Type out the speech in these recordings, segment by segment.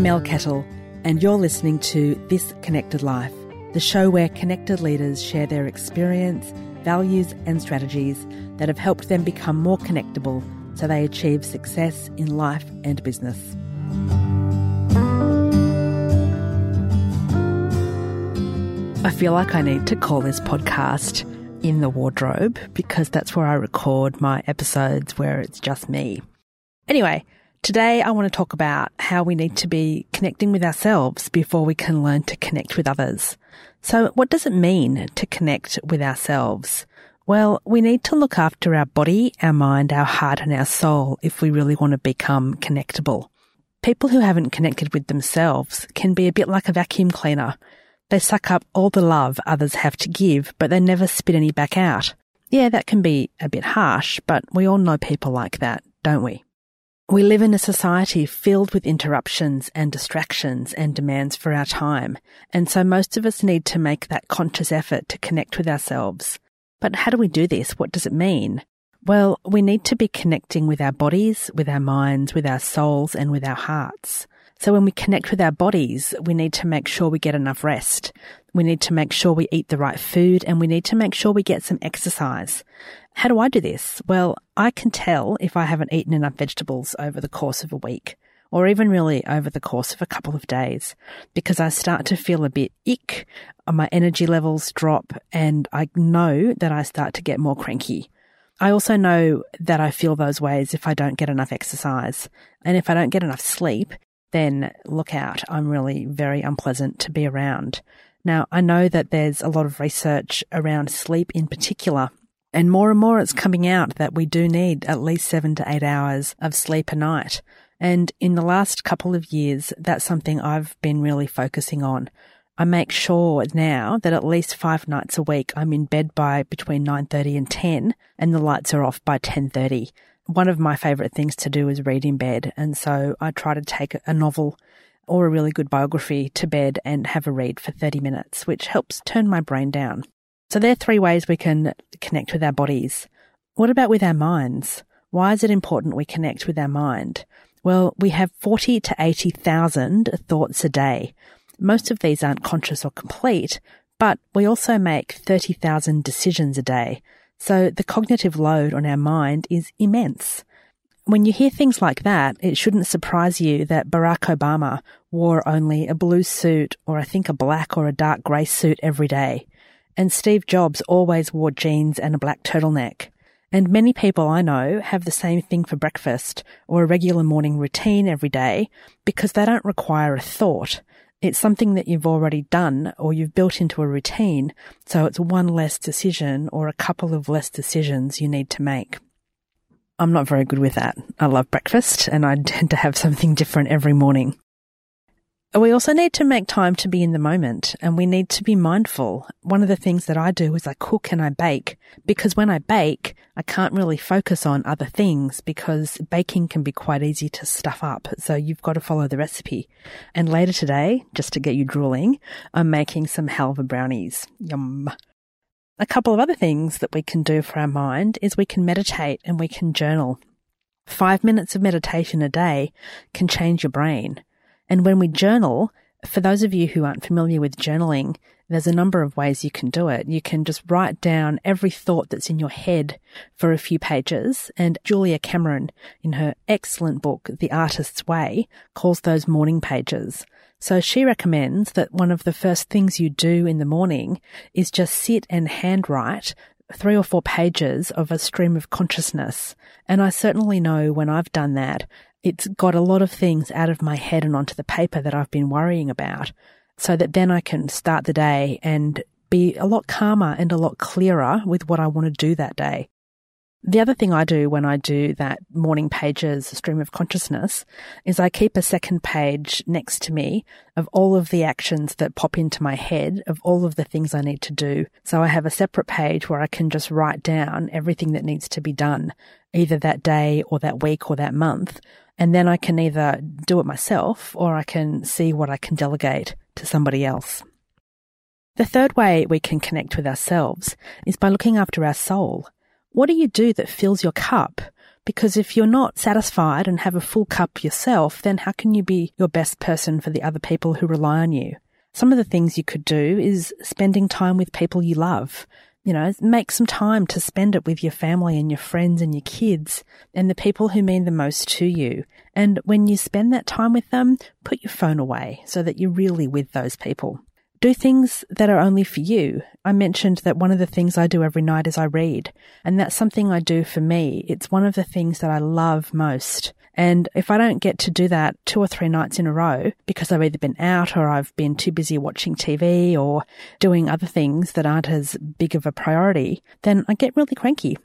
Mel Kettle, and you're listening to This Connected Life, the show where connected leaders share their experience, values, and strategies that have helped them become more connectable so they achieve success in life and business. I feel like I need to call this podcast In the Wardrobe because that's where I record my episodes where it's just me. Anyway, today I want to talk about how we need to be connecting with ourselves before we can learn to connect with others. So what does it mean to connect with ourselves? Well, we need to look after our body, our mind, our heart and our soul if we really want to become connectable. People who haven't connected with themselves can be a bit like a vacuum cleaner. They suck up all the love others have to give, but they never spit any back out. Yeah, that can be a bit harsh, but we all know people like that, don't we? We live in a society filled with interruptions and distractions and demands for our time, and so most of us need to make that conscious effort to connect with ourselves. But how do we do this? What does it mean? Well, we need to be connecting with our bodies, with our minds, with our souls, and with our hearts. So when we connect with our bodies, we need to make sure we get enough rest. We need to make sure we eat the right food and we need to make sure we get some exercise. How do I do this? Well, I can tell if I haven't eaten enough vegetables over the course of a week or even really over the course of a couple of days because I start to feel a bit ick, uh, my energy levels drop and I know that I start to get more cranky. I also know that I feel those ways if I don't get enough exercise and if I don't get enough sleep, then look out. I'm really very unpleasant to be around. Now, I know that there's a lot of research around sleep in particular and more and more it's coming out that we do need at least seven to eight hours of sleep a night. And in the last couple of years, that's something I've been really focusing on. I make sure now that at least five nights a week I'm in bed by between 9.30 and 10 and the lights are off by 10.30. One of my favourite things to do is read in bed. And so I try to take a novel or a really good biography to bed and have a read for 30 minutes, which helps turn my brain down. So there are three ways we can connect with our bodies. What about with our minds? Why is it important we connect with our mind? Well, we have 40 to 80,000 thoughts a day. Most of these aren't conscious or complete, but we also make 30,000 decisions a day. So the cognitive load on our mind is immense. When you hear things like that, it shouldn't surprise you that Barack Obama wore only a blue suit or I think a black or a dark grey suit every day. And Steve Jobs always wore jeans and a black turtleneck. And many people I know have the same thing for breakfast or a regular morning routine every day because they don't require a thought. It's something that you've already done or you've built into a routine. So it's one less decision or a couple of less decisions you need to make. I'm not very good with that. I love breakfast and I tend to have something different every morning. We also need to make time to be in the moment and we need to be mindful. One of the things that I do is I cook and I bake because when I bake, I can't really focus on other things because baking can be quite easy to stuff up. So you've got to follow the recipe. And later today, just to get you drooling, I'm making some halva brownies. Yum. A couple of other things that we can do for our mind is we can meditate and we can journal. Five minutes of meditation a day can change your brain. And when we journal, for those of you who aren't familiar with journaling, there's a number of ways you can do it. You can just write down every thought that's in your head for a few pages. And Julia Cameron, in her excellent book, The Artist's Way, calls those morning pages. So she recommends that one of the first things you do in the morning is just sit and handwrite three or four pages of a stream of consciousness. And I certainly know when I've done that, it's got a lot of things out of my head and onto the paper that I've been worrying about so that then I can start the day and be a lot calmer and a lot clearer with what I want to do that day. The other thing I do when I do that morning pages stream of consciousness is I keep a second page next to me of all of the actions that pop into my head of all of the things I need to do. So I have a separate page where I can just write down everything that needs to be done, either that day or that week or that month. And then I can either do it myself or I can see what I can delegate to somebody else. The third way we can connect with ourselves is by looking after our soul. What do you do that fills your cup? Because if you're not satisfied and have a full cup yourself, then how can you be your best person for the other people who rely on you? Some of the things you could do is spending time with people you love. You know, make some time to spend it with your family and your friends and your kids and the people who mean the most to you. And when you spend that time with them, put your phone away so that you're really with those people. Do things that are only for you. I mentioned that one of the things I do every night is I read, and that's something I do for me. It's one of the things that I love most. And if I don't get to do that two or three nights in a row because I've either been out or I've been too busy watching TV or doing other things that aren't as big of a priority, then I get really cranky.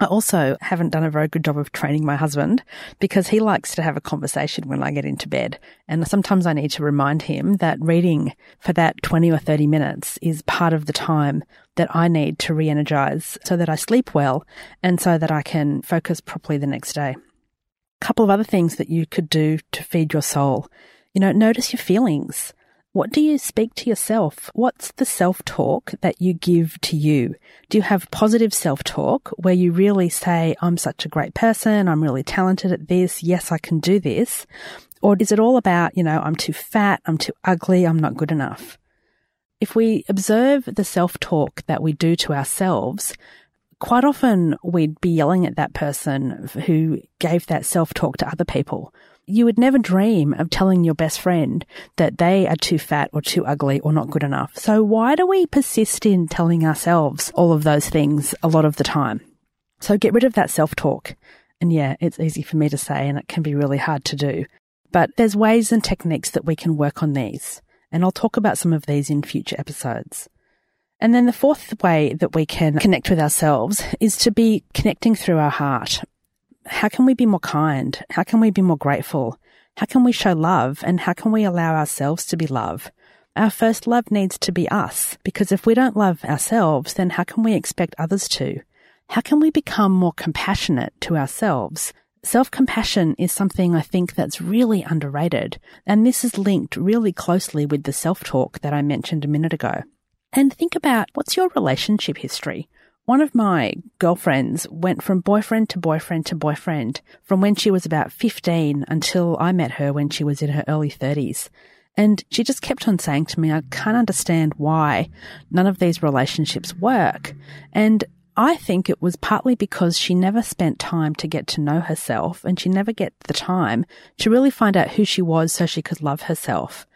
I also haven't done a very good job of training my husband because he likes to have a conversation when I get into bed. And sometimes I need to remind him that reading for that 20 or 30 minutes is part of the time that I need to re energize so that I sleep well and so that I can focus properly the next day. A couple of other things that you could do to feed your soul. You know, notice your feelings. What do you speak to yourself? What's the self talk that you give to you? Do you have positive self talk where you really say, I'm such a great person. I'm really talented at this. Yes, I can do this. Or is it all about, you know, I'm too fat. I'm too ugly. I'm not good enough. If we observe the self talk that we do to ourselves, quite often we'd be yelling at that person who gave that self talk to other people you would never dream of telling your best friend that they are too fat or too ugly or not good enough. So why do we persist in telling ourselves all of those things a lot of the time? So get rid of that self talk. And yeah, it's easy for me to say and it can be really hard to do. But there's ways and techniques that we can work on these. And I'll talk about some of these in future episodes. And then the fourth way that we can connect with ourselves is to be connecting through our heart how can we be more kind? How can we be more grateful? How can we show love? And how can we allow ourselves to be love? Our first love needs to be us, because if we don't love ourselves, then how can we expect others to? How can we become more compassionate to ourselves? Self compassion is something I think that's really underrated, and this is linked really closely with the self talk that I mentioned a minute ago. And think about what's your relationship history? One of my girlfriends went from boyfriend to boyfriend to boyfriend from when she was about 15 until I met her when she was in her early 30s. And she just kept on saying to me, I can't understand why none of these relationships work. And I think it was partly because she never spent time to get to know herself and she never get the time to really find out who she was so she could love herself.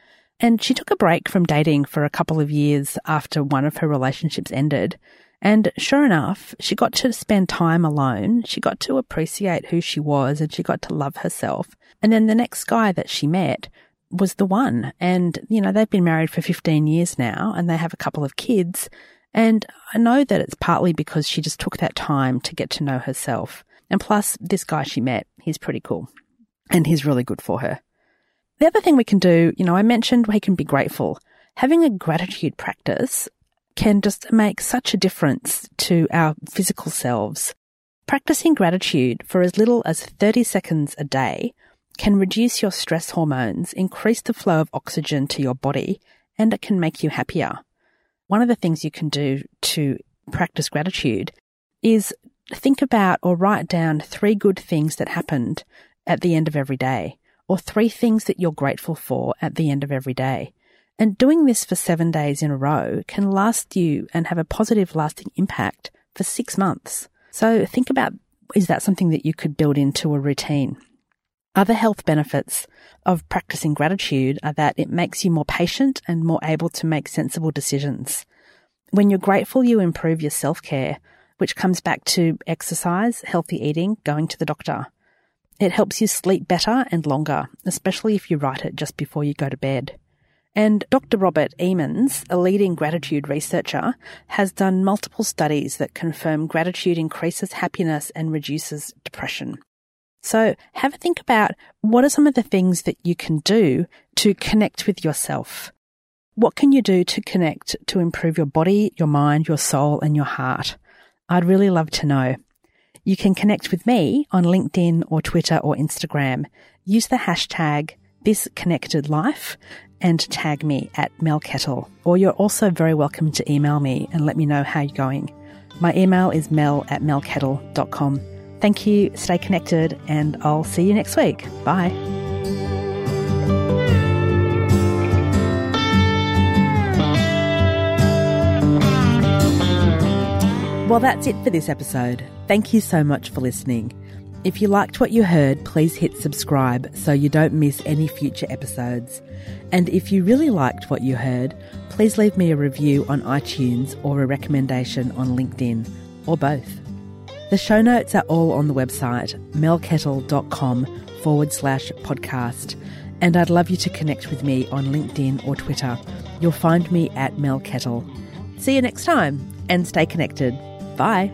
And she took a break from dating for a couple of years after one of her relationships ended. And sure enough, she got to spend time alone. She got to appreciate who she was and she got to love herself. And then the next guy that she met was the one. And, you know, they've been married for 15 years now and they have a couple of kids. And I know that it's partly because she just took that time to get to know herself. And plus, this guy she met, he's pretty cool and he's really good for her. The other thing we can do, you know, I mentioned we can be grateful. Having a gratitude practice can just make such a difference to our physical selves. Practicing gratitude for as little as 30 seconds a day can reduce your stress hormones, increase the flow of oxygen to your body, and it can make you happier. One of the things you can do to practice gratitude is think about or write down three good things that happened at the end of every day, or three things that you're grateful for at the end of every day. And doing this for seven days in a row can last you and have a positive lasting impact for six months. So think about is that something that you could build into a routine? Other health benefits of practicing gratitude are that it makes you more patient and more able to make sensible decisions. When you're grateful, you improve your self care, which comes back to exercise, healthy eating, going to the doctor. It helps you sleep better and longer, especially if you write it just before you go to bed. And Dr. Robert Emmons, a leading gratitude researcher, has done multiple studies that confirm gratitude increases happiness and reduces depression. So have a think about what are some of the things that you can do to connect with yourself. What can you do to connect to improve your body, your mind, your soul, and your heart? I'd really love to know. You can connect with me on LinkedIn or Twitter or Instagram. Use the hashtag this connected life and tag me at Mel Kettle. Or you're also very welcome to email me and let me know how you're going. My email is mel at melkettle.com. Thank you, stay connected, and I'll see you next week. Bye. Well, that's it for this episode. Thank you so much for listening. If you liked what you heard, please hit subscribe so you don't miss any future episodes. And if you really liked what you heard, please leave me a review on iTunes or a recommendation on LinkedIn, or both. The show notes are all on the website, melkettle.com forward slash podcast. And I'd love you to connect with me on LinkedIn or Twitter. You'll find me at Mel Kettle. See you next time and stay connected. Bye.